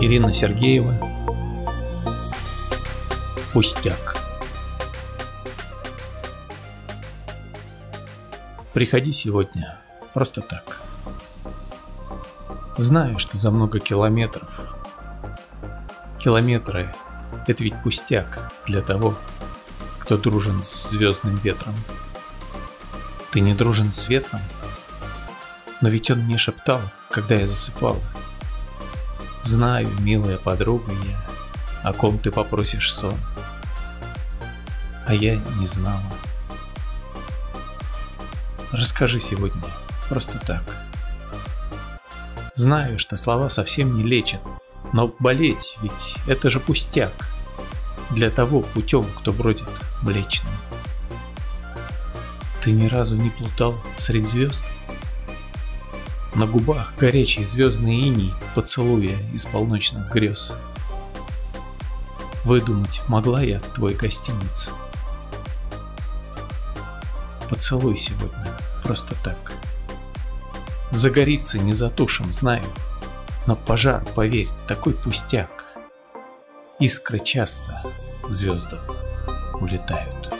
Ирина Сергеева. Пустяк. Приходи сегодня просто так. Знаю, что за много километров. Километры — это ведь пустяк для того, кто дружен с звездным ветром. Ты не дружен с ветром? Но ведь он мне шептал, когда я засыпала. Знаю, милая подруга я, о ком ты попросишь сон. А я не знала. Расскажи сегодня, просто так. Знаю, что слова совсем не лечат, но болеть ведь это же пустяк для того путем, кто бродит млечным. Ты ни разу не плутал среди звезд? На губах горячий звездный иней, поцелуя из полночных грез. Выдумать могла я твой гостиниц. Поцелуй сегодня, просто так. Загорится не затушим, знаю, но пожар, поверь, такой пустяк. Искры часто звездам улетают.